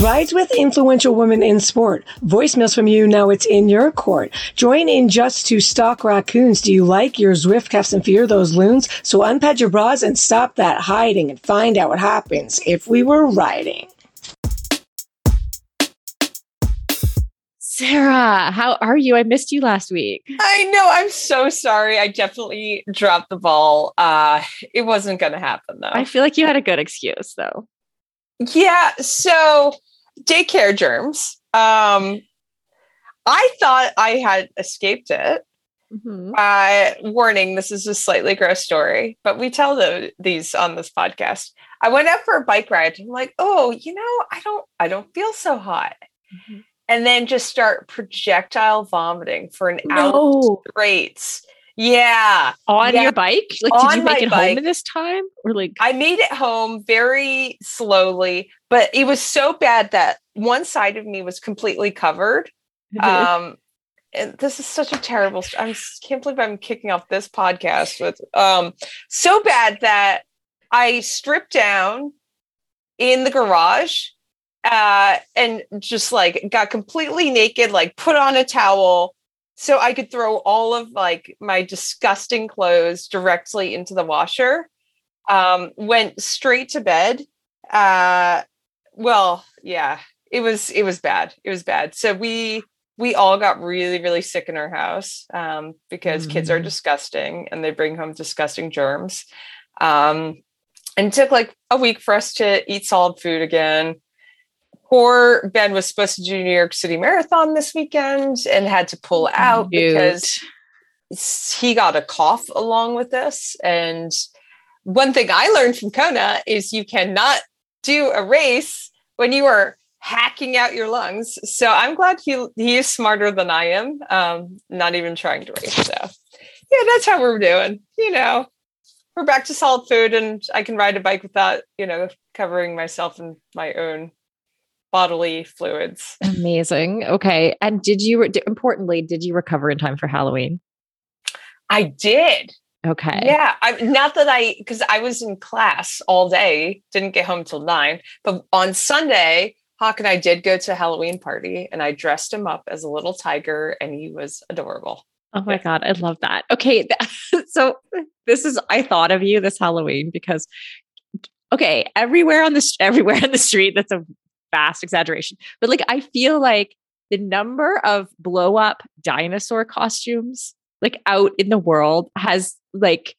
Rides with influential women in sport. Voicemails from you. Now it's in your court. Join in just to stalk raccoons. Do you like your Zwift cuffs and fear those loons? So unpad your bras and stop that hiding and find out what happens if we were riding. Sarah, how are you? I missed you last week. I know. I'm so sorry. I definitely dropped the ball. Uh, it wasn't going to happen though. I feel like you had a good excuse though. Yeah. So daycare germs. Um, I thought I had escaped it. Mm-hmm. Uh, warning: This is a slightly gross story, but we tell the, these on this podcast. I went out for a bike ride. I'm like, oh, you know, I don't, I don't feel so hot, mm-hmm. and then just start projectile vomiting for an no. hour straight. Yeah. On yeah. your bike? Like, on did you make it bike. home in this time? Or like I made it home very slowly, but it was so bad that one side of me was completely covered. um and this is such a terrible I can't believe I'm kicking off this podcast with um so bad that I stripped down in the garage uh and just like got completely naked, like put on a towel so I could throw all of like my disgusting clothes directly into the washer. Um, went straight to bed. Uh, well, yeah, it was it was bad. It was bad. So we we all got really really sick in our house um, because mm-hmm. kids are mm. disgusting and they bring home disgusting germs. Um, and it took like a week for us to eat solid food again poor Ben was supposed to do New York City Marathon this weekend and had to pull out Dude. because he got a cough along with this. And one thing I learned from Kona is you cannot do a race when you are hacking out your lungs. So I'm glad he he is smarter than I am. Um, not even trying to race. So yeah, that's how we're doing. You know, we're back to solid food, and I can ride a bike without you know covering myself in my own bodily fluids. Amazing. Okay. And did you, importantly, did you recover in time for Halloween? I did. Okay. Yeah. I, not that I, because I was in class all day, didn't get home till nine. But on Sunday, Hawk and I did go to a Halloween party and I dressed him up as a little tiger and he was adorable. Oh my God. I love that. Okay. so this is, I thought of you this Halloween because okay, everywhere on the everywhere on the street, that's a vast exaggeration, but like I feel like the number of blow up dinosaur costumes like out in the world has like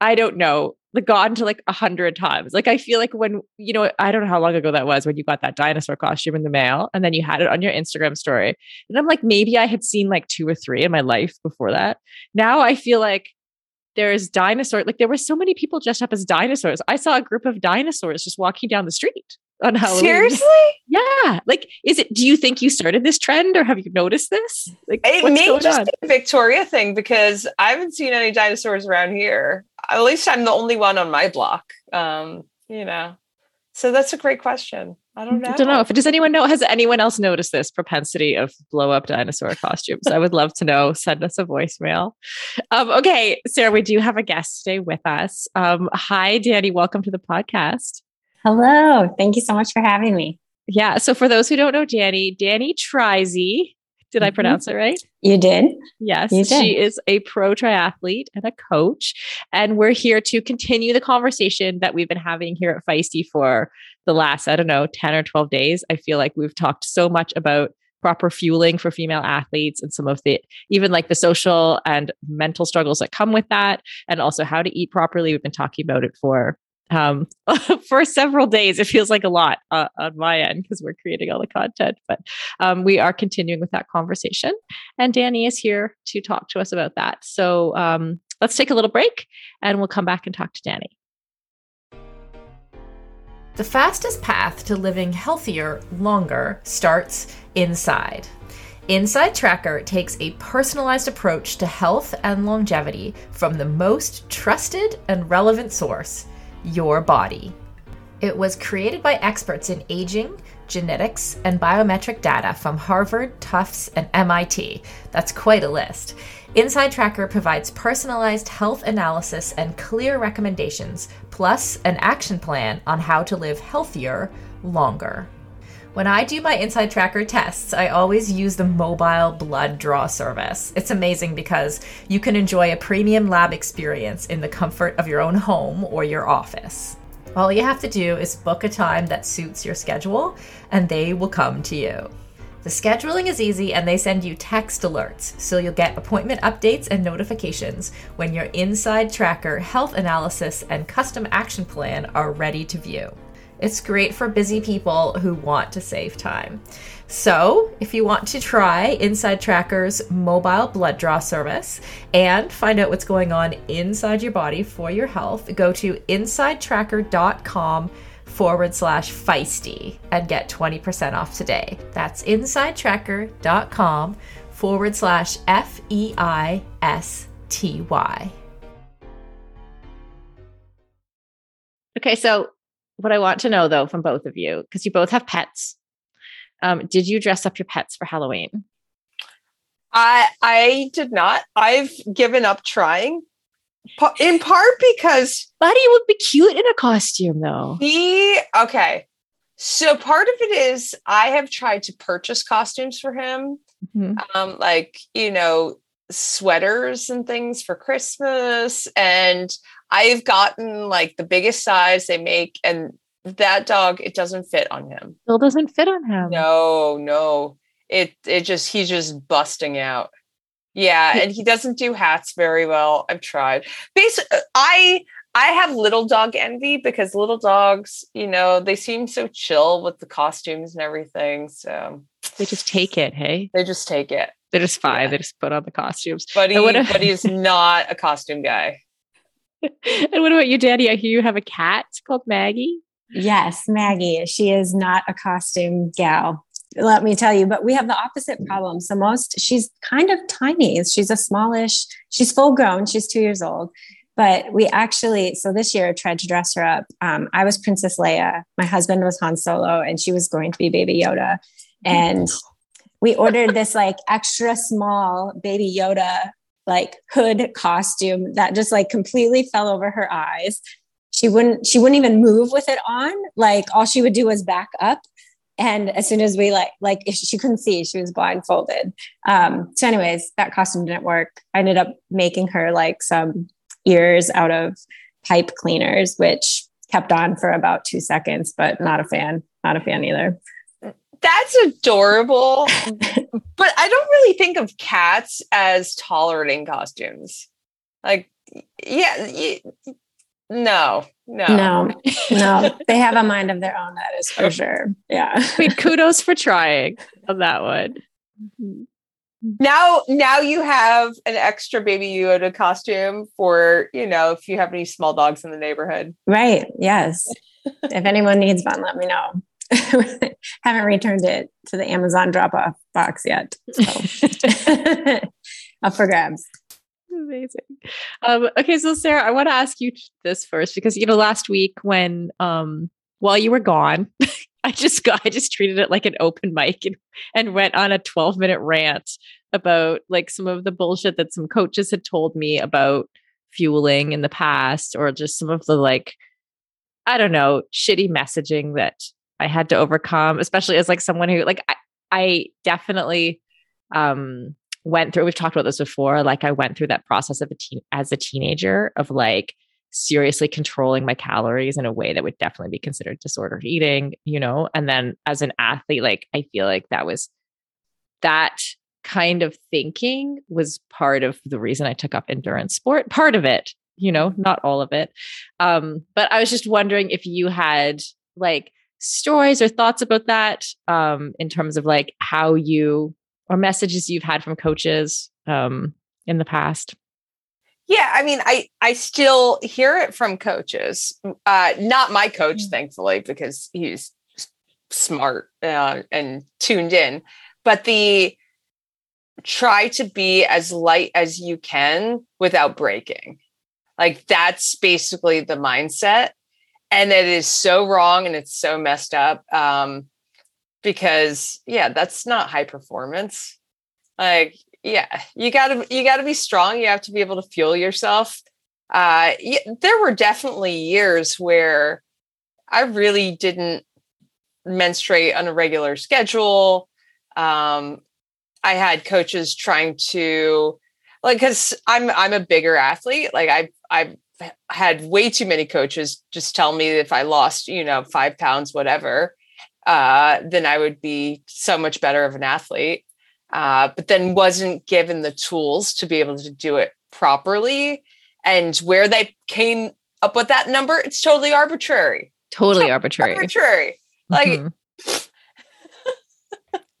I don't know like gone to like a hundred times. Like I feel like when you know I don't know how long ago that was when you got that dinosaur costume in the mail and then you had it on your Instagram story. And I'm like maybe I had seen like two or three in my life before that. Now I feel like there's dinosaur like there were so many people dressed up as dinosaurs. I saw a group of dinosaurs just walking down the street on Halloween. Seriously? Yeah. Like, is it? Do you think you started this trend, or have you noticed this? Like, it may just on? be a Victoria thing because I haven't seen any dinosaurs around here. At least I'm the only one on my block. Um, you know, so that's a great question. I don't know. I don't know if does anyone know has anyone else noticed this propensity of blow up dinosaur costumes? I would love to know. Send us a voicemail. Um, okay, Sarah, we do have a guest today with us. Um, hi, Danny. Welcome to the podcast. Hello. Thank you so much for having me. Yeah. So for those who don't know Danny, Danny Treise, did I mm-hmm. pronounce it right? You did. Yes. You did. She is a pro triathlete and a coach. And we're here to continue the conversation that we've been having here at Feisty for the last, I don't know, 10 or 12 days. I feel like we've talked so much about proper fueling for female athletes and some of the even like the social and mental struggles that come with that and also how to eat properly we've been talking about it for um, for several days. It feels like a lot uh, on my end because we're creating all the content, but um, we are continuing with that conversation. And Danny is here to talk to us about that. So um, let's take a little break and we'll come back and talk to Danny. The fastest path to living healthier longer starts inside. Inside Tracker takes a personalized approach to health and longevity from the most trusted and relevant source, your body. It was created by experts in aging, genetics, and biometric data from Harvard, Tufts, and MIT. That's quite a list. Inside Tracker provides personalized health analysis and clear recommendations, plus an action plan on how to live healthier longer. When I do my Inside Tracker tests, I always use the mobile blood draw service. It's amazing because you can enjoy a premium lab experience in the comfort of your own home or your office. All you have to do is book a time that suits your schedule, and they will come to you. The scheduling is easy and they send you text alerts, so you'll get appointment updates and notifications when your Inside Tracker health analysis and custom action plan are ready to view. It's great for busy people who want to save time. So, if you want to try Inside Tracker's mobile blood draw service and find out what's going on inside your body for your health, go to insidetracker.com forward slash feisty and get 20% off today. That's insidetracker.com forward slash F E I S T Y. Okay, so what I want to know though from both of you, because you both have pets, um, did you dress up your pets for Halloween? I I did not. I've given up trying. In part because Buddy would be cute in a costume though. he okay. So part of it is I have tried to purchase costumes for him. Mhm. Um, like, you know, sweaters and things for Christmas. And I've gotten like the biggest size they make, and that dog, it doesn't fit on him. Still doesn't fit on him. No, no. It it just he's just busting out. Yeah, and he doesn't do hats very well. I've tried. Basically, uh, I I have little dog envy because little dogs, you know, they seem so chill with the costumes and everything. So They just take it, hey? they just take it. They're just fine. Yeah. They just put on the costumes. But he, And what if- but he's not a costume guy. and what about you, Danny? I hear you have a cat called Maggie. Yes, Maggie. She is not a costume gal. Let me tell you, but we have the opposite problem. So most she's kind of tiny. She's a smallish, she's full grown, she's two years old. But we actually, so this year tried to dress her up. Um, I was Princess Leia, my husband was Han Solo, and she was going to be Baby Yoda. And we ordered this like extra small Baby Yoda like hood costume that just like completely fell over her eyes. She wouldn't she wouldn't even move with it on. Like all she would do was back up. And as soon as we like like if she couldn't see she was blindfolded. Um so anyways that costume didn't work. I ended up making her like some ears out of pipe cleaners which kept on for about two seconds but not a fan not a fan either That's adorable. but I don't really think of cats as tolerating costumes. Like, yeah, y- no, no, no no they have a mind of their own that is for sure yeah Wait, kudos for trying on that one. Now, now you have an extra baby Yoda costume for you know if you have any small dogs in the neighborhood. Right. Yes. if anyone needs one, let me know. Haven't returned it to the Amazon drop off box yet. So up for grabs. Amazing. Um, okay, so Sarah, I want to ask you this first because you know last week when um while you were gone, I just got I just treated it like an open mic and, and went on a 12 minute rant about like some of the bullshit that some coaches had told me about fueling in the past or just some of the like I don't know, shitty messaging that I had to overcome, especially as like someone who like I, I definitely um went through we've talked about this before like i went through that process of a teen as a teenager of like seriously controlling my calories in a way that would definitely be considered disordered eating you know? And then as an athlete like i feel like that was that kind of thinking was part of the reason i took up endurance sport part of it you know not all of it. Um but i was just wondering if you had like stories or thoughts about that um in terms of like how you or messages you've had from coaches um, in the past? Yeah, I mean, I I still hear it from coaches. Uh, not my coach, thankfully, because he's smart uh, and tuned in. But the try to be as light as you can without breaking. Like that's basically the mindset. And it is so wrong and it's so messed up. Um, because yeah, that's not high performance. Like, yeah, you gotta you gotta be strong. You have to be able to fuel yourself. Uh there were definitely years where I really didn't menstruate on a regular schedule. Um, I had coaches trying to like because I'm I'm a bigger athlete. Like I I've had way too many coaches just tell me if I lost, you know, five pounds, whatever, uh, then I would be so much better of an athlete. Uh, but then wasn't given the tools to be able to do it properly. And where they came up with that number, it's totally arbitrary. Totally arbitrary. Arbitrary. Like mm-hmm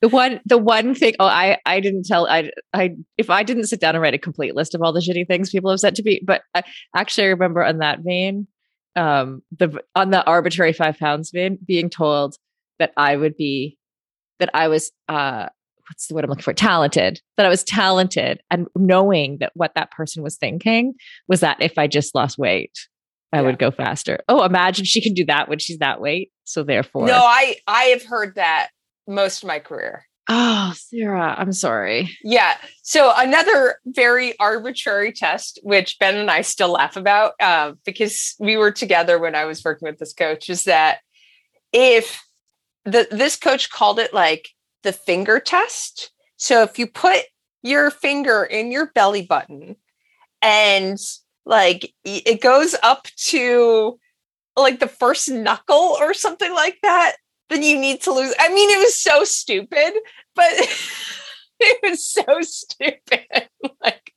the one the one thing oh i i didn't tell i i if i didn't sit down and write a complete list of all the shitty things people have said to me but I, actually i remember on that vein um the on the arbitrary five pounds vein being told that i would be that i was uh what's the word i'm looking for talented that i was talented and knowing that what that person was thinking was that if i just lost weight I yeah. would go faster. Oh, imagine she can do that when she's that weight. So therefore, no, I I have heard that most of my career. Oh, Sarah, I'm sorry. Yeah. So another very arbitrary test, which Ben and I still laugh about, uh, because we were together when I was working with this coach, is that if the this coach called it like the finger test. So if you put your finger in your belly button and like it goes up to like the first knuckle or something like that then you need to lose. I mean, it was so stupid, but it was so stupid. like,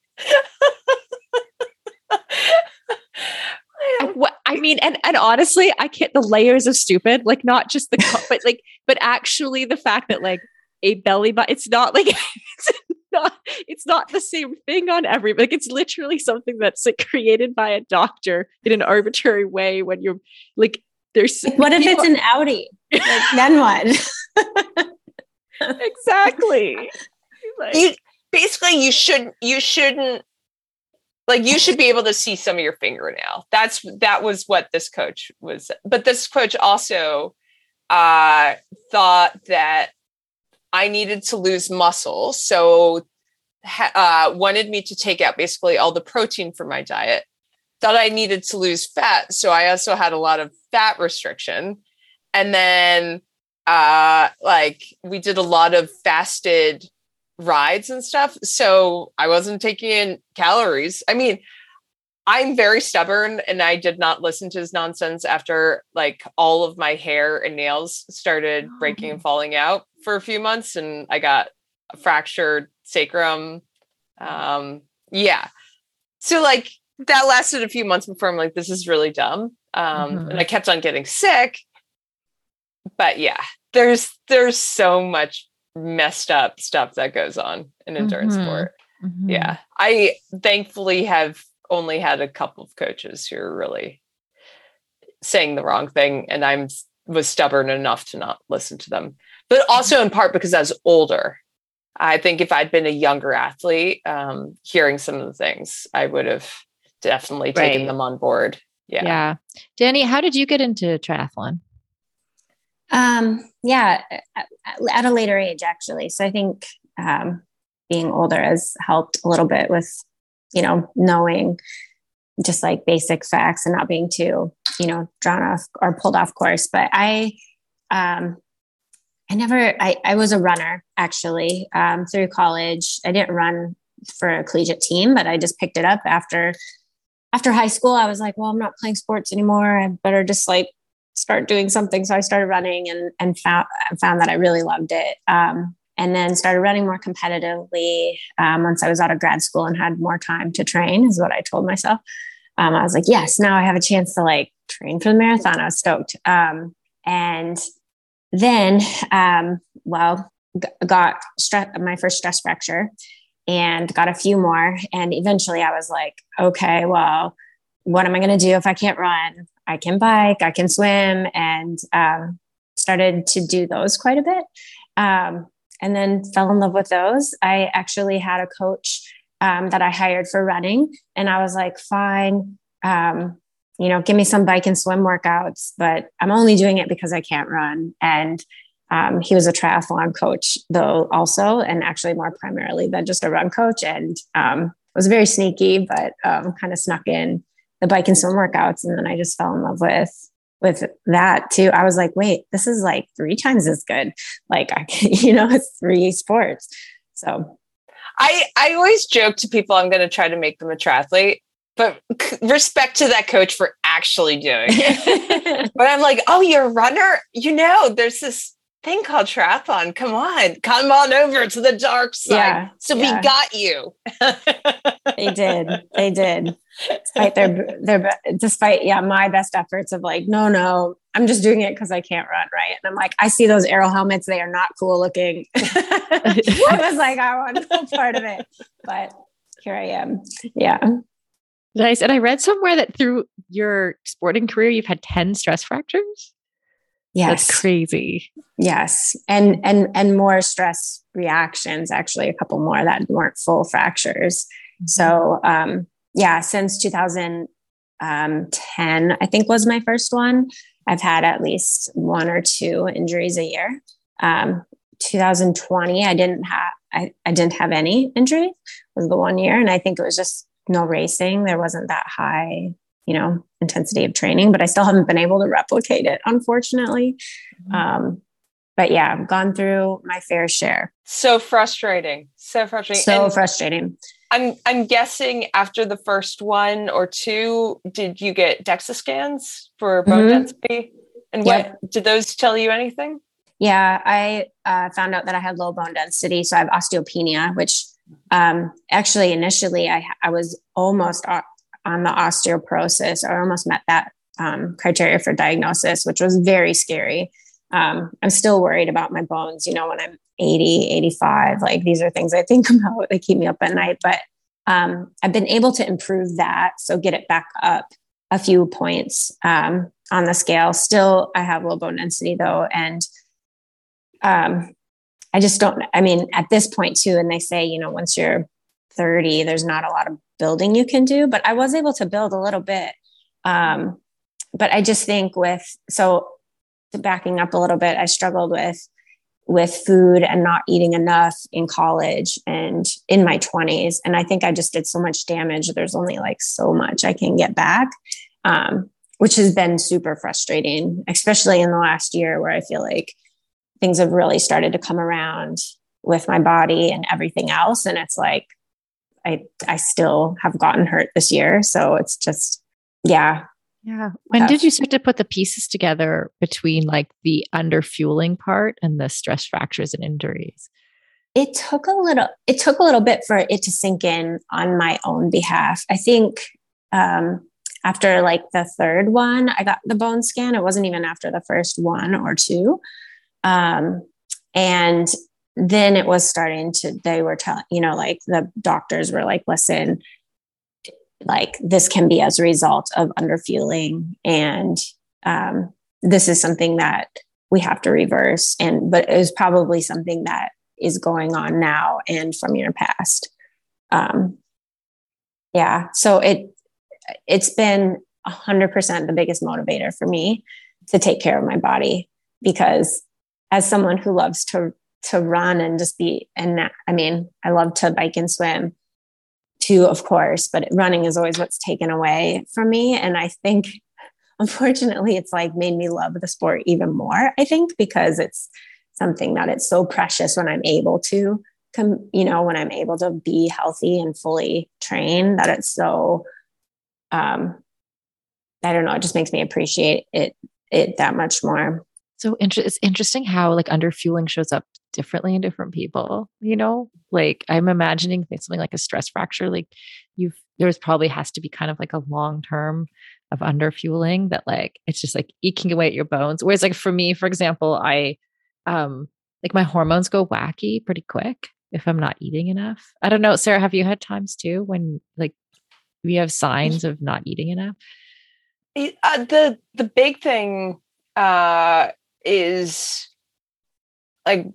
what I mean, and and honestly, I can't the layers of stupid, like not just the but like, but actually the fact that like a belly button, it's not like it's not it's not the same thing on every like it's literally something that's like created by a doctor in an arbitrary way when you're like there's what if it's an outie? Like, then what? exactly. Like, you basically you should you shouldn't like you should be able to see some of your fingernail. That's that was what this coach was. But this coach also uh thought that I needed to lose muscle. So uh, wanted me to take out basically all the protein from my diet thought I needed to lose fat. So I also had a lot of fat restriction. And then uh like we did a lot of fasted rides and stuff. So I wasn't taking in calories. I mean, I'm very stubborn and I did not listen to his nonsense after like all of my hair and nails started breaking and oh. falling out for a few months and I got a fractured sacrum. Um yeah. So like that lasted a few months before I'm like, this is really dumb. Um, mm-hmm. and I kept on getting sick. But yeah, there's there's so much messed up stuff that goes on in endurance mm-hmm. sport. Mm-hmm. Yeah. I thankfully have only had a couple of coaches who are really saying the wrong thing and I'm was stubborn enough to not listen to them. But also in part because I was older. I think if I'd been a younger athlete, um, hearing some of the things, I would have definitely taken right. them on board. Yeah. Yeah. Danny, how did you get into triathlon? Um, yeah, at a later age, actually. So I think um, being older has helped a little bit with, you know, knowing just like basic facts and not being too, you know, drawn off or pulled off course. But I, um, I never, I, I was a runner actually um, through college. I didn't run for a collegiate team, but I just picked it up after after high school, I was like, well, I'm not playing sports anymore. I better just like start doing something. So I started running and, and found, found that I really loved it. Um, and then started running more competitively um, once I was out of grad school and had more time to train, is what I told myself. Um, I was like, yes, now I have a chance to like train for the marathon. I was stoked. Um, and then, um, well, got stre- my first stress fracture and got a few more. And eventually I was like, okay, well, what am I going to do if I can't run? I can bike, I can swim, and um, started to do those quite a bit. Um, and then fell in love with those. I actually had a coach um, that I hired for running, and I was like, fine, um, you know, give me some bike and swim workouts, but I'm only doing it because I can't run. And um, he was a triathlon coach, though, also, and actually more primarily than just a run coach. And um, was very sneaky, but um, kind of snuck in the bike and swim workouts, and then I just fell in love with with that too. I was like, wait, this is like three times as good. Like I can, you know, it's three sports. So I I always joke to people I'm going to try to make them a triathlete, but respect to that coach for actually doing it. but I'm like, oh, you're a runner. You know, there's this thing called triathlon. Come on, come on over to the dark side. Yeah, so yeah. we got you. they did. They did. Despite their their despite yeah, my best efforts of like, no, no, I'm just doing it because I can't run, right? And I'm like, I see those aero helmets, they are not cool looking. I was like, I want no part of it. But here I am. Yeah. Nice. And I read somewhere that through your sporting career, you've had 10 stress fractures. Yes. That's crazy. Yes. And and and more stress reactions, actually, a couple more that weren't full fractures. Mm-hmm. So um yeah, since 2010, I think was my first one. I've had at least one or two injuries a year. Um, 2020, I didn't have I, I didn't have any injury. Was the one year, and I think it was just no racing. There wasn't that high you know intensity of training but i still haven't been able to replicate it unfortunately. Mm-hmm. um, but yeah i've gone through my fair share. So frustrating. So frustrating. So and frustrating. I'm i'm guessing after the first one or two did you get dexa scans for bone mm-hmm. density? And yep. what did those tell you anything? Yeah i uh, found out that i had low bone density so i have osteopenia which um, actually initially I, I was almost on the osteoporosis. I almost met that um, criteria for diagnosis, which was very scary. Um, I'm still worried about my bones, you know, when I'm 80, 85. Like these are things I think about. They keep me up at night. But um, I've been able to improve that. So get it back up a few points um, on the scale. Still, I have low bone density though. And um, I just don't, I mean, at this point too, and they say, you know, once you're 30, there's not a lot of building you can do, but I was able to build a little bit. Um, but I just think with so backing up a little bit, I struggled with with food and not eating enough in college and in my 20s. And I think I just did so much damage. There's only like so much I can get back, um, which has been super frustrating, especially in the last year where I feel like things have really started to come around with my body and everything else. And it's like, I I still have gotten hurt this year. So it's just yeah. Yeah. When did you start to put the pieces together between like the underfueling part and the stress fractures and injuries? It took a little it took a little bit for it to sink in on my own behalf. I think um after like the third one, I got the bone scan. It wasn't even after the first one or two. Um, and then it was starting to they were telling you know like the doctors were like listen like this can be as a result of underfueling and um, this is something that we have to reverse and but it was probably something that is going on now and from your past. Um, yeah so it it's been 100% the biggest motivator for me to take care of my body because as someone who loves to to run and just be and i mean i love to bike and swim too of course but running is always what's taken away from me. And i think unfortunately it's like made me love the sport even more i think because it's something that it's so precious when i'm able to come you know when i'm able to be healthy and fully trained that it's so um i don't know it just makes me appreciate it it that much more. So inter- it's interesting how like underfueling shows up differently in different people you know? Like i'm imagining something like a stress fracture like you've there's probably has to be kind of like a long term of underfueling that like it's just like eking away at your bones. Whereas like for me for example i um like my hormones go wacky pretty quick if i'm not eating enough. I don't know sarah have you had times too when like you have signs of not eating enough? Uh, the the big thing uh is like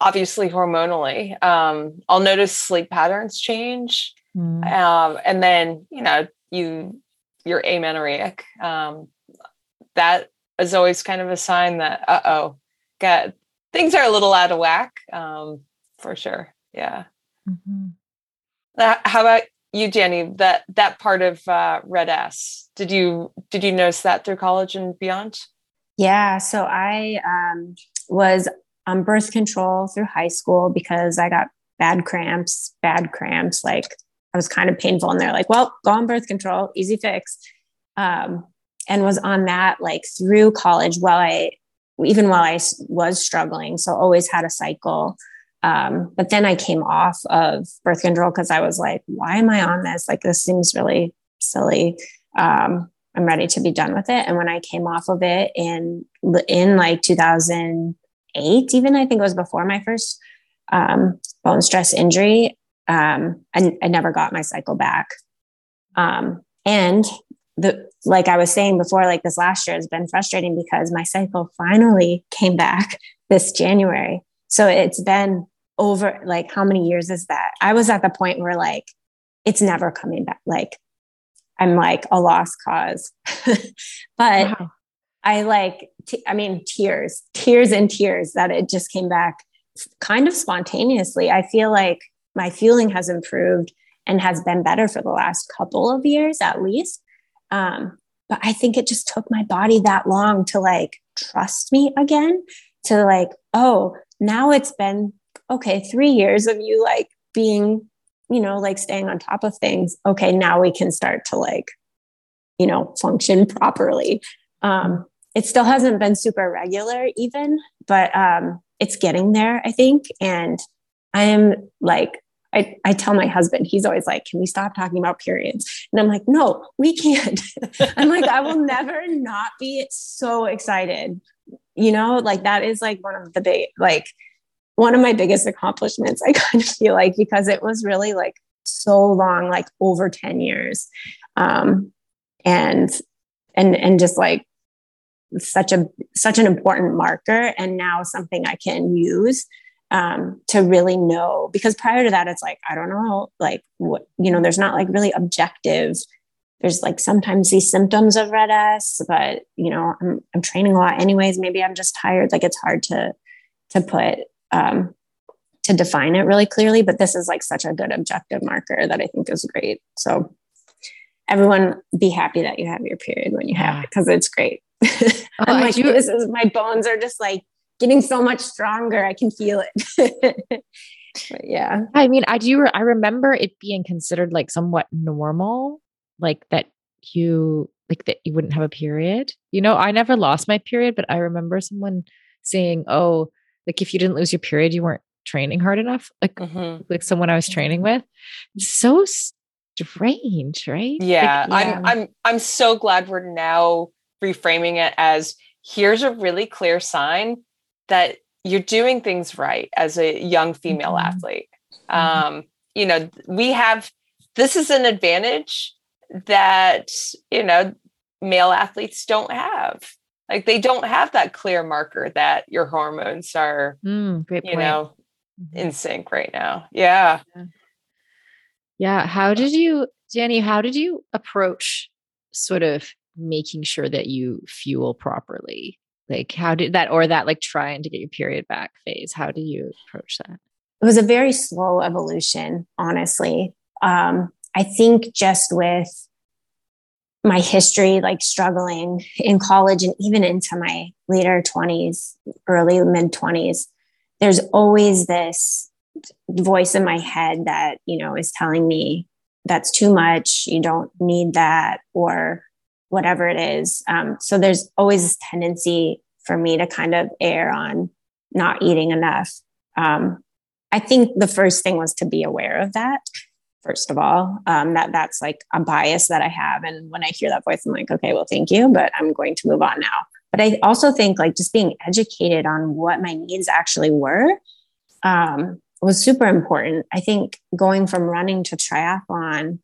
obviously hormonally. Um, I'll notice sleep patterns change. Mm. Um, and then, you know, you you're amenorrheic. Um, that is always kind of a sign that uh oh, got things are a little out of whack. Um, for sure. Yeah. Mm-hmm. Uh, how about you, Danny? That that part of uh, Red S. Did you did you notice that through college and beyond? Yeah. So I um, was on birth control through high school because I got bad cramps, bad cramps. Like I was kind of painful, and they're like, "Well, go on birth control, easy fix." Um, and was on that like through college while I even while I was struggling. So always had a cycle. Um, but then I came off of birth control because I was like, why am I on this? Like, this seems really silly. Um, I'm ready to be done with it. And when I came off of it in, in like 2008, even I think it was before my first um, bone stress injury, um, I, I, never got my cycle back. Um, and the, like I was saying before, like this last year has been frustrating because my cycle finally came back this January so it's been over like how many years is that? I was at the point where like it's never coming back. Like I'm like a lost cause. but wow. I like, t- I mean, tears, tears and tears that it just came back kind of spontaneously. I feel like my fueling has improved and has been better for the last couple of years at least. Um, but I think it just took my body that long to like trust me again, to like, oh, now it's been okay three years of you like being you know like staying on top of things okay now we can start to like you know function properly um it still hasn't been super regular even but um it's getting there i think and i am like I, I tell my husband, he's always like, Can we stop talking about periods? And I'm like, No, we can't. I'm like, I will never not be so excited you know like that is like one of the big like one of my biggest accomplishments i kind of feel like because it was really like so long like over 10 years um and and and just like such a such an important marker and now something i can use um, to really know because prior to that it's like i don't know like what you know there's not like really objective there's like sometimes these symptoms of red S, but you know, I'm, I'm training a lot anyways. Maybe I'm just tired. Like it's hard to, to put, um, to define it really clearly, but this is like such a good objective marker that I think is great. So everyone be happy that you have your period when you have it because it's great. Oh, like, this is my bones are just like getting so much stronger. I can feel it. but yeah. I mean, I do, I remember it being considered like somewhat normal like that you like that you wouldn't have a period. You know, I never lost my period, but I remember someone saying, "Oh, like if you didn't lose your period, you weren't training hard enough." Like mm-hmm. like someone I was training with. so strange, right? Yeah, like, yeah, I'm I'm I'm so glad we're now reframing it as here's a really clear sign that you're doing things right as a young female mm-hmm. athlete. Mm-hmm. Um, you know, we have this is an advantage that you know male athletes don't have like they don't have that clear marker that your hormones are mm, you point. know mm-hmm. in sync right now yeah yeah how did you danny how did you approach sort of making sure that you fuel properly like how did that or that like trying to get your period back phase how do you approach that? It was a very slow evolution honestly. Um I think just with my history, like struggling in college and even into my later 20s, early mid 20s, there's always this voice in my head that, you know, is telling me that's too much, you don't need that, or whatever it is. Um, so there's always this tendency for me to kind of err on not eating enough. Um, I think the first thing was to be aware of that first of all um, that that's like a bias that i have and when i hear that voice i'm like okay well thank you but i'm going to move on now but i also think like just being educated on what my needs actually were um, was super important i think going from running to triathlon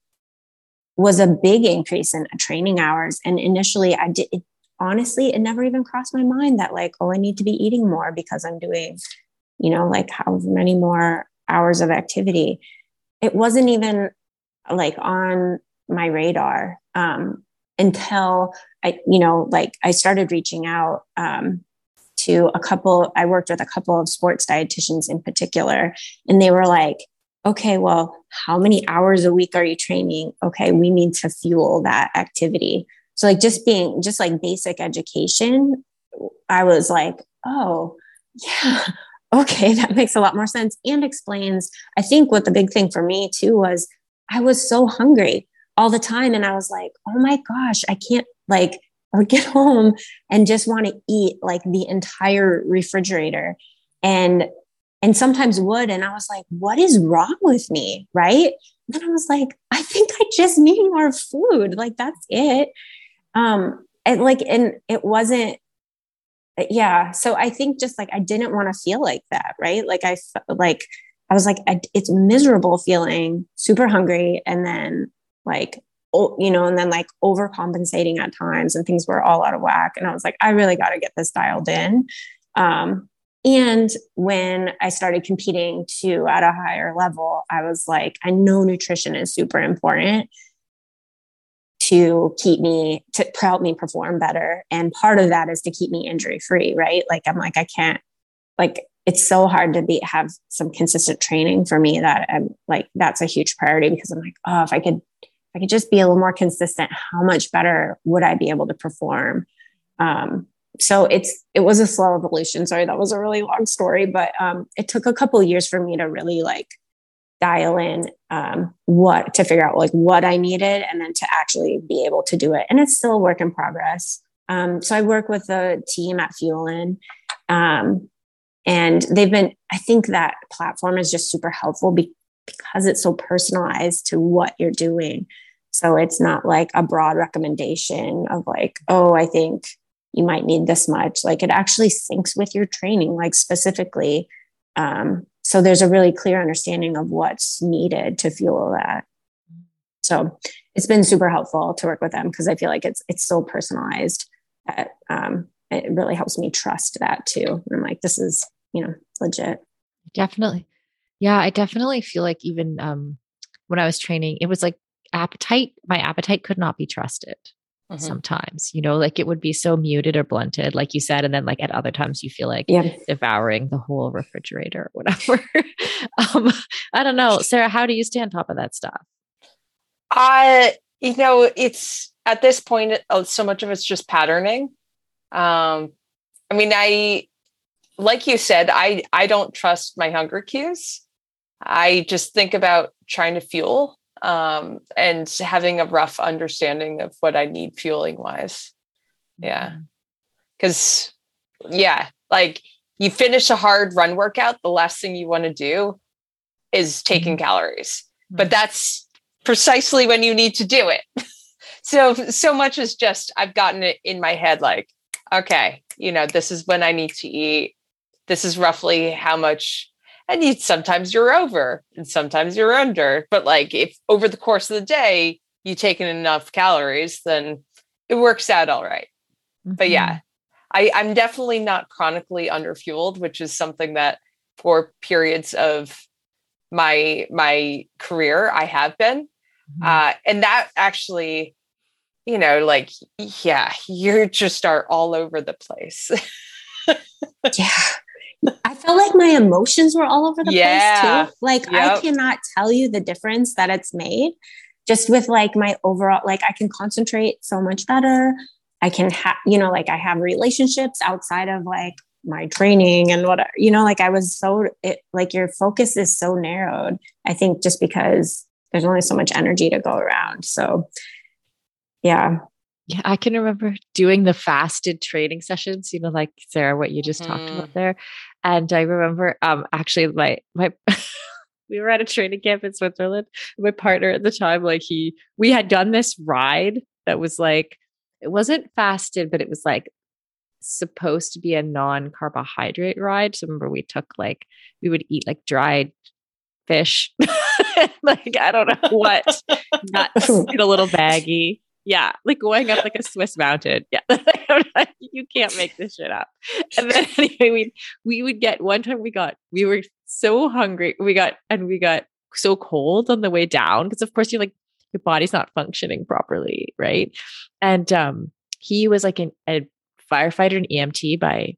was a big increase in training hours and initially i did it, honestly it never even crossed my mind that like oh i need to be eating more because i'm doing you know, like how many more hours of activity. It wasn't even like on my radar um, until I, you know, like I started reaching out um, to a couple, I worked with a couple of sports dietitians in particular, and they were like, okay, well, how many hours a week are you training? Okay, we need to fuel that activity. So, like, just being just like basic education, I was like, oh, yeah, okay, that makes a lot more sense and explains. I think what the big thing for me too was I was so hungry all the time. And I was like, oh my gosh, I can't like, would get home and just want to eat like the entire refrigerator. And and sometimes would. And I was like, what is wrong with me? Right. And then I was like, I think I just need more food. Like that's it. Um, and like, and it wasn't, yeah. So I think just like I didn't want to feel like that. Right. Like I like I was like, I, it's miserable feeling super hungry. And then like, you know, and then like overcompensating at times and things were all out of whack. And I was like, I really got to get this dialed in. Um, and when I started competing to at a higher level, I was like, I know nutrition is super important to keep me to help me perform better. And part of that is to keep me injury free, right? Like I'm like, I can't like it's so hard to be have some consistent training for me that I'm like that's a huge priority because I'm like, oh, if I could if I could just be a little more consistent, how much better would I be able to perform? Um, so it's it was a slow evolution. Sorry, that was a really long story, but um, it took a couple years for me to really like dial in um, what to figure out like what I needed and then to actually be able to do it. And it's still a work in progress. Um, so I work with the team at Fuelin. Um, and they've been, I think that platform is just super helpful be- because it's so personalized to what you're doing. So it's not like a broad recommendation of like, oh, I think you might need this much. Like it actually syncs with your training, like specifically. Um, so there's a really clear understanding of what's needed to fuel that. So it's been super helpful to work with them because I feel like it's it's so personalized that um, it really helps me trust that too. I'm like, this is you know, legit. Definitely. Yeah, I definitely feel like even um, when I was training, it was like appetite, my appetite could not be trusted mm-hmm. sometimes, you know, like it would be so muted or blunted, like you said. And then, like, at other times, you feel like yeah. devouring the whole refrigerator or whatever. um, I don't know. Sarah, how do you stay on top of that stuff? I, you know, it's at this point, uh, so much of it's just patterning. Um, I mean, I, like you said, I I don't trust my hunger cues. I just think about trying to fuel um, and having a rough understanding of what I need fueling wise. Yeah. Because, mm-hmm. yeah, like you finish a hard run workout, the last thing you want to do is taking mm-hmm. calories, but that's precisely when you need to do it. so, so much is just, I've gotten it in my head like, okay, you know, this is when I need to eat this is roughly how much and you sometimes you're over and sometimes you're under but like if over the course of the day you take in enough calories then it works out all right. mm-hmm. but yeah I, i'm definitely not chronically underfueled which is something that for periods of my my career i have been mm-hmm. uh, and that actually you know like yeah you just are all over the place yeah I felt like my emotions were all over the yeah. place too. Like yep. I cannot tell you the difference that it's made just with like my overall like I can concentrate so much better. I can have, you know, like I have relationships outside of like my training and what, you know, like I was so it like your focus is so narrowed. I think just because there's only so much energy to go around. So yeah, yeah, I can remember doing the fasted training sessions, you know, like Sarah, what you just mm. talked about there. And I remember um actually my my we were at a training camp in Switzerland. My partner at the time, like he we had done this ride that was like it wasn't fasted, but it was like supposed to be a non-carbohydrate ride. So remember we took like we would eat like dried fish. like I don't know what nuts in a little baggie Yeah, like going up like a Swiss mountain. Yeah, you can't make this shit up. And then anyway, we we would get one time we got we were so hungry. We got and we got so cold on the way down because of course you're like your body's not functioning properly, right? And um, he was like an, a firefighter and EMT by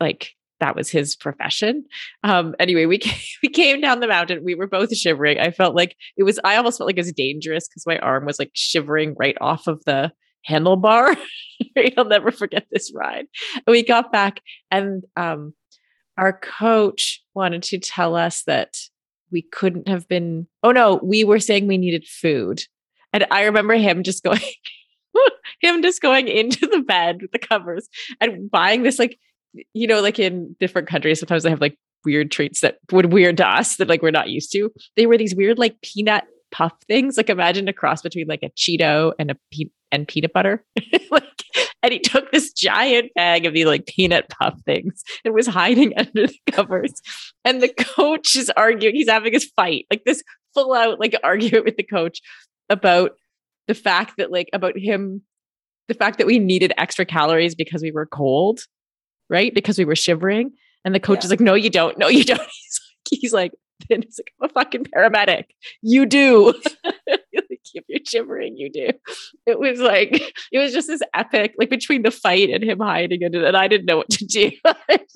like that was his profession. Um, anyway, we came, we came down the mountain. We were both shivering. I felt like it was. I almost felt like it was dangerous because my arm was like shivering right off of the handlebar. I'll never forget this ride. And we got back, and um, our coach wanted to tell us that we couldn't have been. Oh no, we were saying we needed food, and I remember him just going. him just going into the bed with the covers and buying this like you know, like in different countries, sometimes they have like weird treats that would weird to us that like we're not used to. They were these weird like peanut puff things. Like imagine a cross between like a Cheeto and a pe- and peanut butter. like, and he took this giant bag of these like peanut puff things and was hiding under the covers. And the coach is arguing. He's having his fight, like this full out like argument with the coach about the fact that like about him, the fact that we needed extra calories because we were cold right? Because we were shivering. And the coach yeah. is like, no, you don't. No, you don't. He's like, he's like, he's like I'm a fucking paramedic. You do. if you're shivering, you do. It was like, it was just this epic, like between the fight and him hiding it, and I didn't know what to do. like,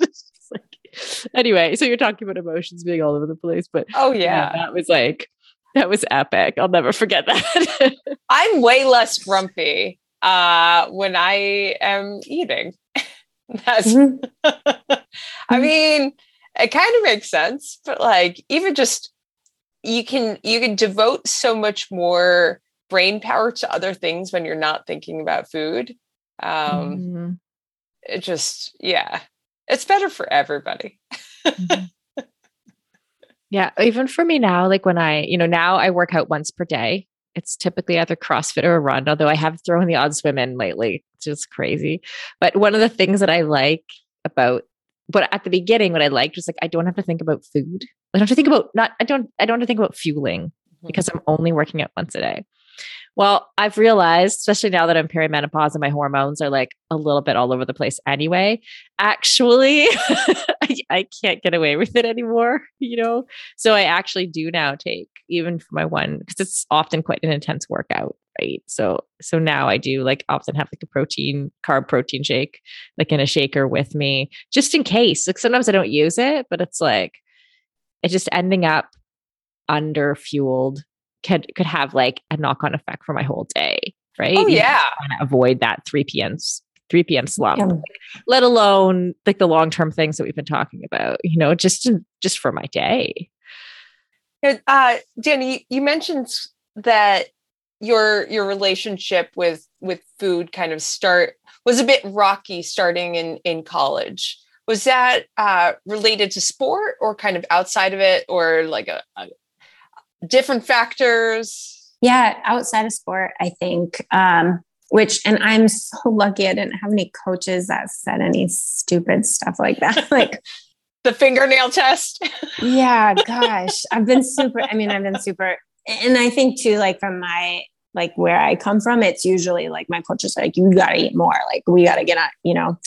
anyway, so you're talking about emotions being all over the place, but oh yeah, yeah that was like, that was epic. I'll never forget that. I'm way less grumpy uh, when I am eating. That's, mm-hmm. I mm-hmm. mean, it kind of makes sense, but like even just you can you can devote so much more brain power to other things when you're not thinking about food. Um, mm-hmm. It just yeah, it's better for everybody. mm-hmm. Yeah, even for me now, like when I, you know, now I work out once per day it's typically either CrossFit or a run, although I have thrown the odd swim in lately. It's just crazy. But one of the things that I like about but at the beginning, what I liked was like I don't have to think about food. I don't have to think about not I don't I don't have to think about fueling mm-hmm. because I'm only working out once a day. Well, I've realized, especially now that I'm perimenopause and my hormones are like a little bit all over the place anyway, actually, I, I, can't get away with it anymore, you know? So I actually do now take, even for my one, because it's often quite an intense workout, right? So, so now I do like often have like a protein, carb protein shake, like in a shaker with me, just in case. Like sometimes I don't use it, but it's like, it's just ending up under fueled could could have like a knock on effect for my whole day, right? Oh yeah, avoid that three p.m. 3 p.m. slump, yeah. let alone like the long term things that we've been talking about. You know, just to, just for my day. Uh, Danny, you mentioned that your your relationship with with food kind of start was a bit rocky starting in in college was that uh, related to sport or kind of outside of it or like a, a, different factors? Yeah, outside of sport, I think. Um, which, and I'm so lucky I didn't have any coaches that said any stupid stuff like that. like the fingernail test. yeah, gosh, I've been super. I mean, I've been super, and I think too, like from my like where I come from, it's usually like my coach is like, you got to eat more. Like we got to get on, you know.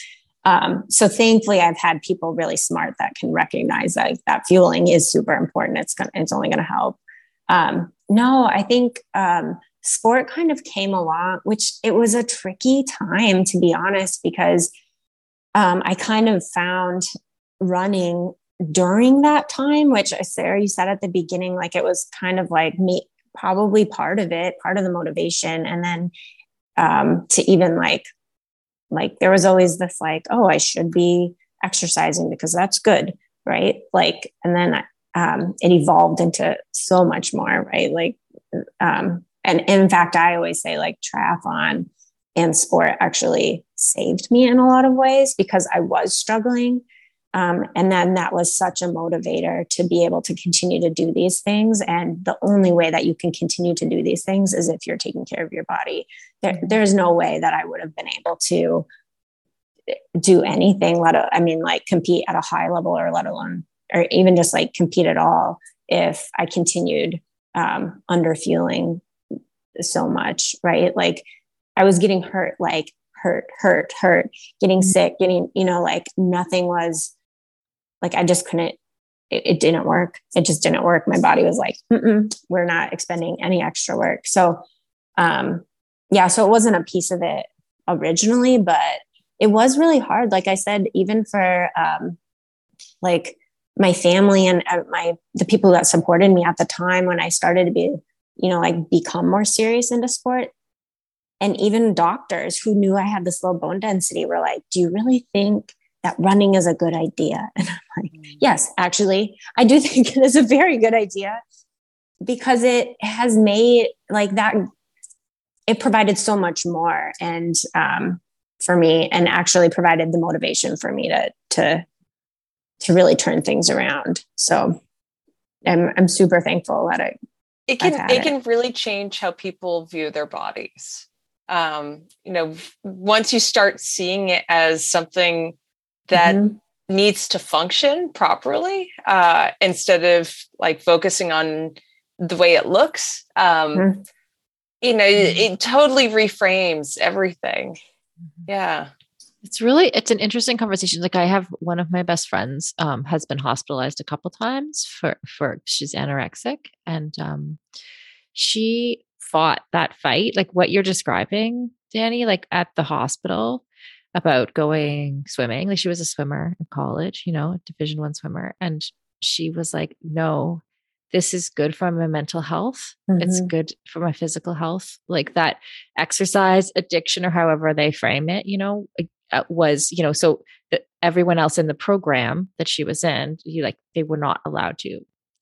Um, so thankfully, I've had people really smart that can recognize that that fueling is super important. It's gonna, it's only going to help. Um, no, I think um, sport kind of came along, which it was a tricky time to be honest, because um, I kind of found running during that time, which Sarah, you said at the beginning, like it was kind of like me, probably part of it, part of the motivation. And then um, to even like, like there was always this like, oh, I should be exercising because that's good. Right. Like, and then um, it evolved into so much more, right? Like, um, and in fact, I always say like triathlon and sport actually saved me in a lot of ways because I was struggling. Um, and then that was such a motivator to be able to continue to do these things. And the only way that you can continue to do these things is if you're taking care of your body. There, there's no way that I would have been able to do anything, let a, I mean, like compete at a high level or let alone or even just like compete at all if I continued um, under fueling so much, right? Like I was getting hurt, like hurt, hurt, hurt, getting Mm-hmm. sick, getting, you know, like nothing was like I just couldn't, it, it didn't work. It just didn't work. My body was like, Mm-mm, we're not expending any extra work. So, um, yeah, so it wasn't a piece of it originally, but it was really hard. Like I said, even for um, like my family and uh, my the people that supported me at the time when I started to be, you know, like become more serious into sport, and even doctors who knew I had this low bone density were like, "Do you really think that running is a good idea?" And I'm like, "Yes, actually, I do think it is a very good idea." Because it has made like that it provided so much more and um, for me and actually provided the motivation for me to to to really turn things around so i'm i'm super thankful that i it can it it. can really change how people view their bodies um you know once you start seeing it as something that Mhm. needs to function properly uh instead of like focusing on the way it looks um Mhm. you know it, it totally reframes everything yeah It's really it's an interesting conversation. Like I have one of my best friends um has been hospitalized a couple times for for she's anorexic and um she fought that fight like what you're describing, Danny, like at the hospital about going swimming. Like she was a swimmer in college, you know, division 1 swimmer and she was like, "No, this is good for my mental health. It's Mhm. good for my physical health." Like that exercise addiction or however they frame it, you know, was you know so everyone else in the program that she was in you like they were not allowed to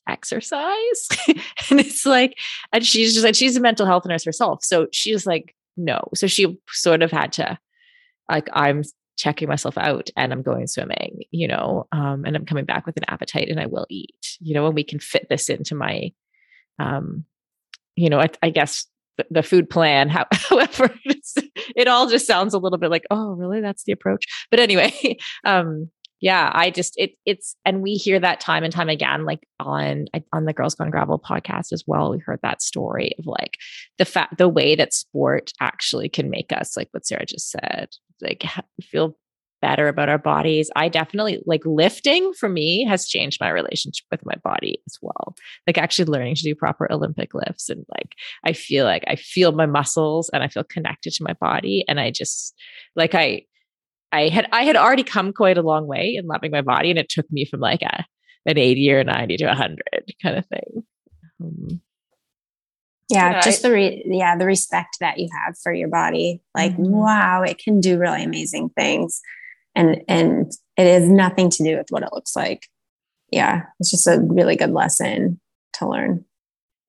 exercise. And it's like and she's just like she's a mental health nurse herself. So she was like no. So she sort of had to like i'm checking myself out and i'm going swimming you know um and i'm coming back with an appetite and i will eat you know and we can fit this into my um you know i, I guess the, food plan however it all just sounds a little bit like oh really? That's the approach? But anyway um yeah i just it it's and we hear that time and time again like on on the girls gone gravel podcast as well we heard that story of like the fact the way that sport actually can make us like what sarah just said like feel better about our bodies. I definitely like lifting for me has changed my relationship with my body as well. Like actually learning to do proper olympic lifts and like i feel like i feel my muscles and i feel connected to my body. And i just like i I had I had already come quite a long way in loving my body, and it took me from like a an eighty or ninety to hundred kind of thing. Um, yeah Yeah, just the re- yeah the respect that you have for your body. Like Mhm. wow it can do really amazing things and and it has nothing to do with what it looks like yeah it's just a really good lesson to learn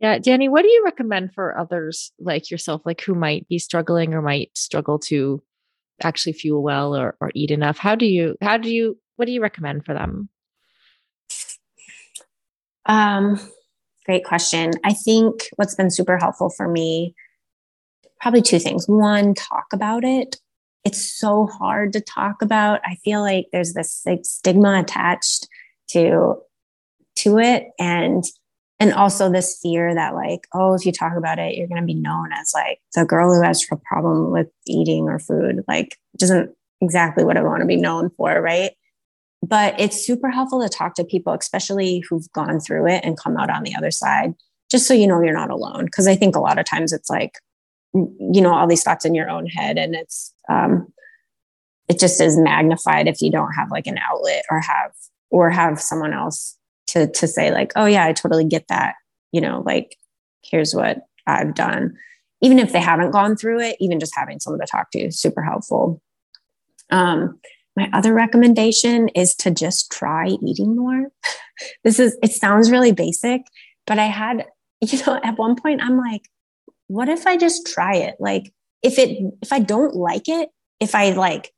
yeah, Danny, what do you recommend for others like yourself, like who might be struggling or might struggle to actually fuel well or, or eat enough? How do you how do you what do you recommend for them? Um, great question. I think what's been super helpful for me, probably two things. One, talk about it. It's so hard to talk about. I feel like there's this like, stigma attached to to it, and and also this fear that like, oh, if you talk about it, you're going to be known as like the girl who has a problem with eating or food. Like, which isn't exactly what I want to be known for, right? but it's super helpful to talk to people especially who've gone through it and come out on the other side just so you know you're not alone because i think a lot of times it's like you know all these thoughts in your own head. And it's um it just is magnified if you don't have like an outlet or have or have someone else to to say like oh yeah i totally get that. You know like here's what i've done. Even if they haven't gone through it even just having someone to talk to is super helpful. Um my other recommendation is to just try eating more. this is, it sounds really basic, but I had, you know, at one point I'm like, what if I just try it? Like, if it, if I don't like it, if I like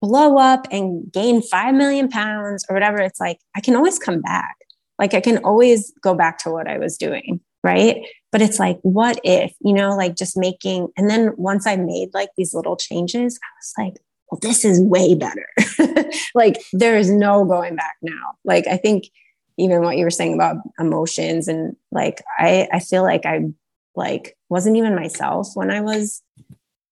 blow up and gain 5 million pounds or whatever, it's like, I can always come back. Like, I can always go back to what I was doing. Right. But it's like, what if, you know, like just making, and then once I made like these little changes, I was like, well, this is way better. like there is no going back now. Like I think even what you were saying about emotions and like I I feel like I like wasn't even myself when I was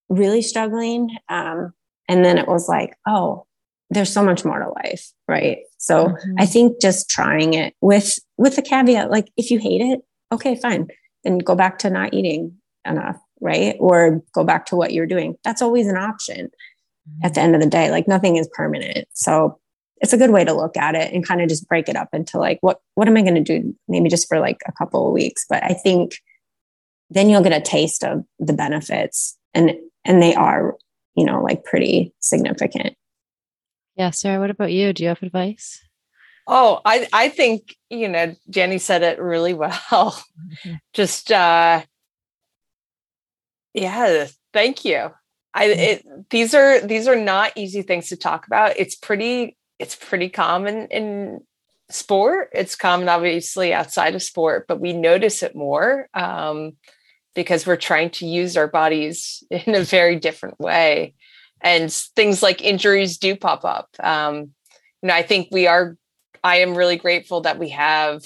really struggling. Um, and then it was like, oh, there's so much more to life, right? So mm-hmm. I think just trying it with with the caveat, like if you hate it, okay, fine, then go back to not eating enough, right? Or go back to what you're doing. That's always an option mm-hmm. at the end of the day. Like nothing is permanent. So it's a good way to look at it and kind of just break it up into like what what am I going to do maybe just for like a couple of weeks. But I think then you'll get a taste of the benefits. And and they are you know like pretty significant. Yeah sarah what about you? Do you have advice? Oh i i think you know jenny said it really well. Mm-hmm. just uh yeah thank you. I mm-hmm. it, these are these are not easy things to talk about. It's pretty it's pretty common in sport. It's common obviously outside of sport but we notice it more um because we're trying to use our bodies in a very different way. And things like injuries do pop up. Um, you know i think we are i am really grateful that we have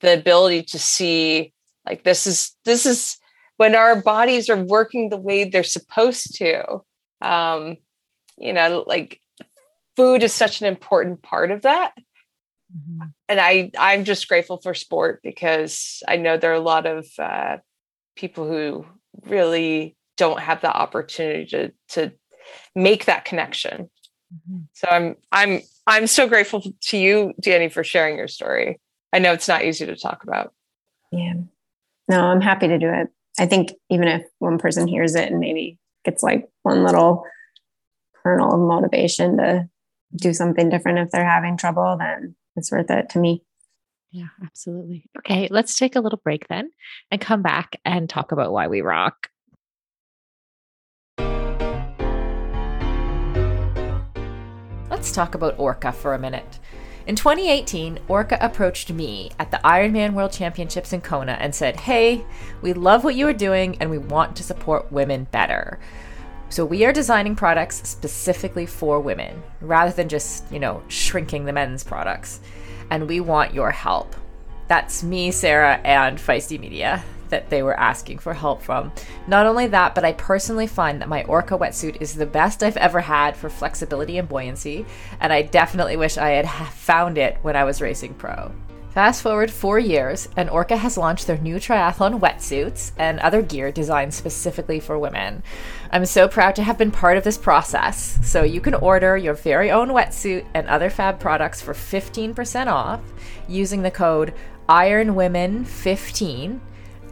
the ability to see like this is this is when our bodies are working the way they're supposed to. Um, you know like food is such an important part of that. Mm-hmm. and i i'm just grateful for sport because i know there are a lot of uh, people who really don't have the opportunity to to make that connection. Mm-hmm. So I'm I'm I'm so grateful to you, Danny, for sharing your story. I know it's not easy to talk about. Yeah. No, I'm happy to do it. I think even if one person hears it and maybe gets like one little kernel of motivation to do something different if they're having trouble, then it's worth it to me. Yeah, absolutely. Okay, let's take a little break then and come back and talk about why we rock. Let's talk about Orca for a minute. In 2018, Orca approached me at the Ironman World Championships in Kona and said, Hey, we love what you are doing and we want to support women better. So we are designing products specifically for women rather than just, you know, shrinking the men's products and we want your help. That's me, Sarah, and Feisty Media that they were asking for help from. Not only that, but I personally find that my Orca wetsuit is the best I've ever had for flexibility and buoyancy, and I definitely wish I had found it when I was racing pro. Fast forward four years, and Orca has launched their new triathlon wetsuits and other gear designed specifically for women. I'm so proud to have been part of this process. So you can order your very own wetsuit and other fab products for 15% off using the code IronWomen15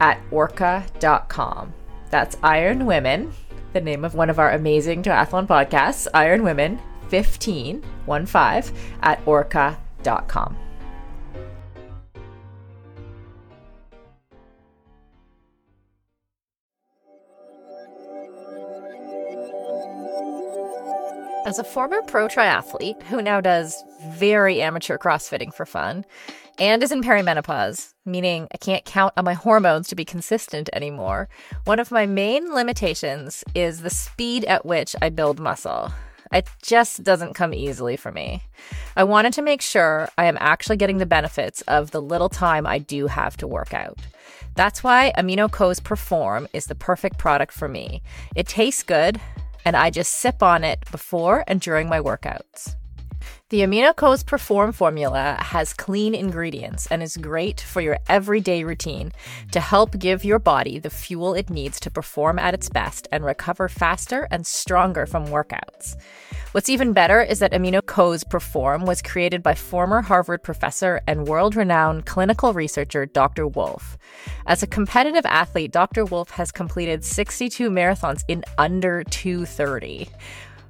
at orca.com. That's Iron Women, the name of one of our amazing triathlon podcasts, Iron Women 15, 15 at orca.com. As a former pro triathlete who now does very amateur crossfitting for fun and is in perimenopause, meaning I can't count on my hormones to be consistent anymore, one of my main limitations is the speed at which I build muscle. It just doesn't come easily for me. I wanted to make sure I am actually getting the benefits of the little time I do have to work out. That's why Amino Co's Perform is the perfect product for me. It tastes good, and I just sip on it before and during my workouts. The AminoCo's Perform formula has clean ingredients and is great for your everyday routine to help give your body the fuel it needs to perform at its best and recover faster and stronger from workouts. What's even better is that AminoCo's Perform was created by former Harvard professor and world renowned clinical researcher Dr. Wolfe. As a competitive athlete, Dr. Wolfe has completed 62 marathons in under 230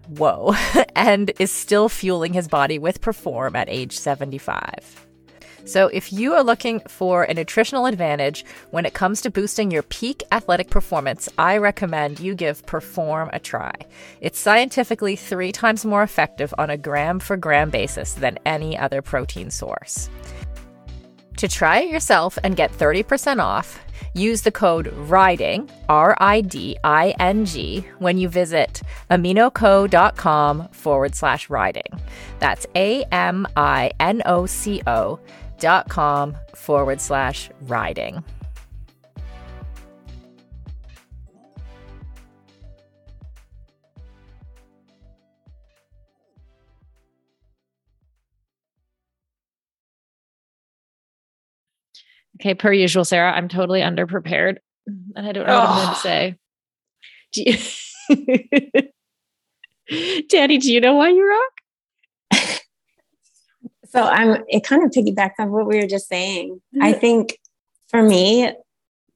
whoa, and is still fueling his body with Perform at age 75. So, if you are looking for a nutritional advantage when it comes to boosting your peak athletic performance, I recommend you give Perform a try. It's scientifically three times more effective on a gram for gram basis than any other protein source. To try it yourself and get 30% off, Use the code RIDING, R I D I N G, when you visit aminoco.com forward slash riding. That's A M I N O C O dot com forward slash riding. Okay, per usual, Sarah, I'm totally underprepared and I don't know what I'm going to say. Do you- Danny, do you know why you rock? So I'm it kind of piggybacks on what we were just saying. I think for me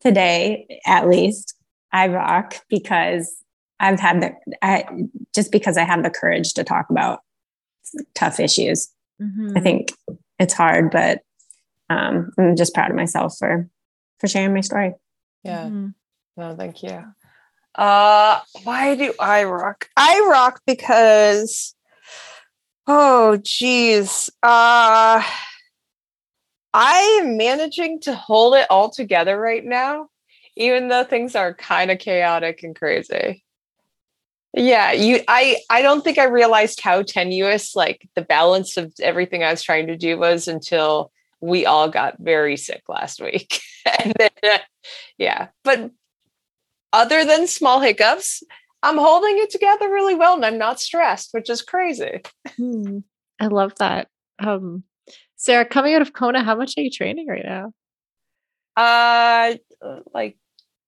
today, at least, I rock because I've had the I just because I have the courage to talk about tough issues. Mm-hmm. I think it's hard, but um, I'm just proud of myself for for sharing my story. Yeah. Mm-hmm. No, thank you. Uh, why do I rock? I rock because, oh, geez, uh, I am managing to hold it all together right now, even though things are kind of chaotic and crazy. Yeah, you. I. I don't think I realized how tenuous, like the balance of everything I was trying to do was until we all got very sick last week, and then, yeah. But other than small hiccups, I'm holding it together really well and I'm not stressed, which is crazy. Hmm. I love that. Um, Sarah, coming out of Kona, how much are you training right now? Uh like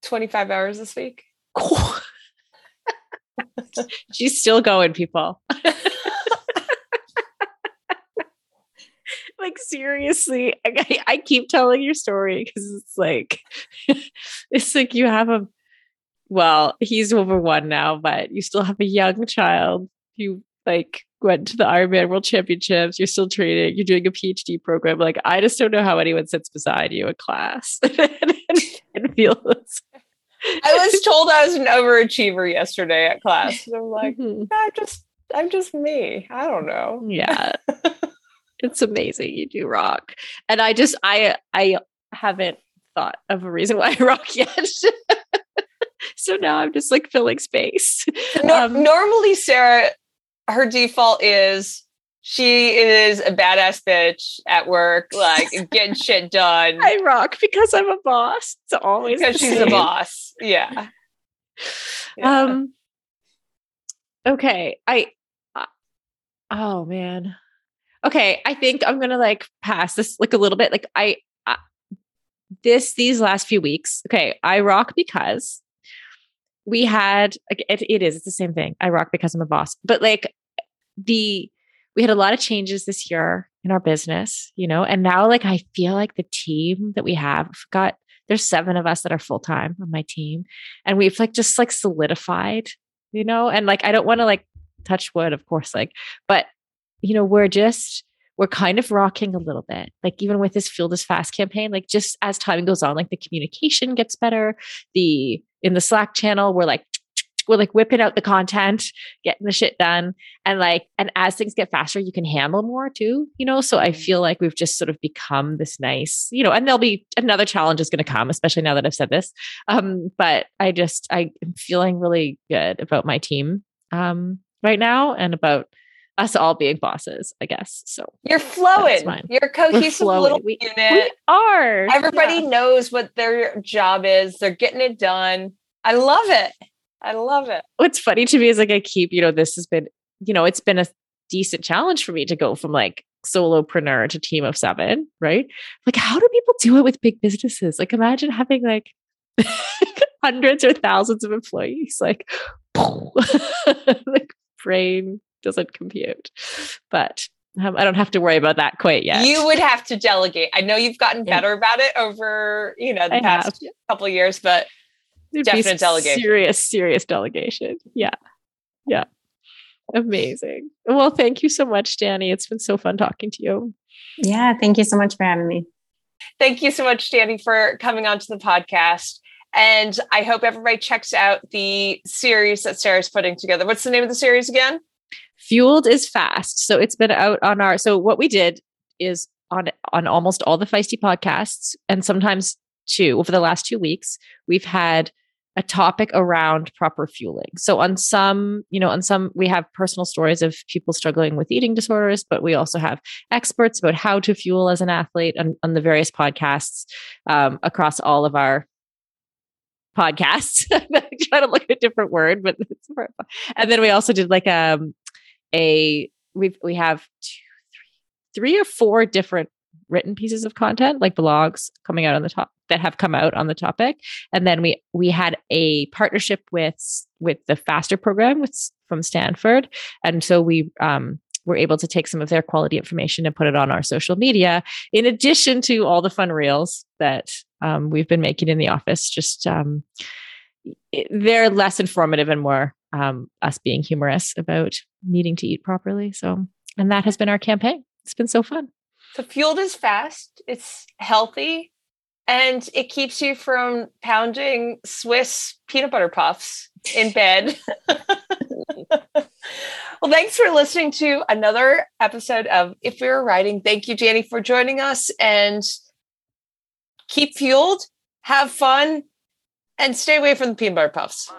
25 hours this week. She's still going, people. like seriously, I, I keep telling your story because it's like it's like you have a well, he's over one now, but you still have a young child. You like went to the Ironman World Championships. You're still training. You're doing a PhD program. Like I just don't know how anyone sits beside you in class and, and feels. I was told I was an overachiever yesterday at class. And I'm like, Mhm. I'm just, I'm just me. I don't know. yeah it's amazing you do rock and i just i i haven't thought of a reason why i rock yet so now i'm just like filling space No- Um, normally, Sarah, her default is she is a badass bitch at work, like getting shit done i rock because i'm a boss it's always because she's a boss. Yeah. Yeah. um okay i uh, oh man okay i think i'm gonna like pass this like a little bit like i uh, this these last few weeks okay i rock because we had like, it, it is it's the same thing i rock because i'm a boss but like the we had a lot of changes this year in our business you know and now like i feel like the team that we have we've got there's seven of us that are full-time on my team and we've like just like solidified you know and like i don't want to like touch wood of course like but you know we're just we're kind of rocking a little bit. Like even with this fueled is fast campaign like just as time goes on like the communication gets better. The in the slack channel we're like we're like whipping out the content getting the shit done. And like and as things get faster you can handle more too you know? So i feel like we've just sort of become this nice you know and there'll be another challenge is going to come especially now that i've said this. Um but i just i am feeling really good about my team um right now and about us all being bosses i guess so You're flowing. You're cohesive little we, unit. we are Everybody Yeah. knows what their job is. They're getting it done. I love it. I love it. what's funny to me is like I keep, you know, this has been, you know, it's been a decent challenge for me to go from like solopreneur to team of seven, right? Like, how do people do it with big businesses? Like, imagine having like hundreds or thousands of employees. Like, like brain doesn't compute, but um, I don't have to worry about that quite yet. You would have to delegate. I know you've gotten Yeah. better about it over, you know, the I past have. couple of years, but There'd definite delegation. Serious, serious delegation. Yeah. Yeah. Amazing. Well, thank you so much, Danny. It's been so fun talking to you. Yeah, thank you so much for having me. thank you so much, Danny, for coming onto the podcast. And I hope everybody checks out the series that Sarah's putting together. What's the name of the series again? Fueled is fast. So it's been out on our so what we did is on on almost all the feisty podcasts and sometimes two over the last two weeks, we've had a topic around proper fueling. So on some, you know, on some we have personal stories of people struggling with eating disorders, but we also have experts about how to fuel as an athlete on, on the various podcasts um, across all of our podcasts. Trying to look at a different word, but and then we also did like um a we we have two, three, three or four different written pieces of content like blogs coming out on the top that have come out on the topic. And then we we had a partnership with with the FASTR program with from stanford. And so we um were able to take some of their quality information and put it on our social media in addition to all the fun reels that um, we've been making in the office. Just um, they're less informative and more um, us being humorous about needing to eat properly so and that has been our campaign it's been so fun so fueled is fast, it's healthy, and it keeps you from pounding Swiss peanut butter puffs in bed. well, thanks for listening to another episode of If We Were Writing. Thank you, Danny, for joining us and keep fueled, have fun, and stay away from the peanut butter puffs.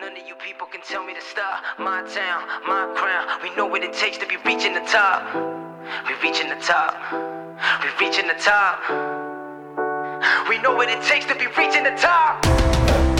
None of you people can tell me to stop. My town, my crown. We know what it takes to be reaching the top. We reaching the top. We reaching the top. We know what it takes to be reaching the top.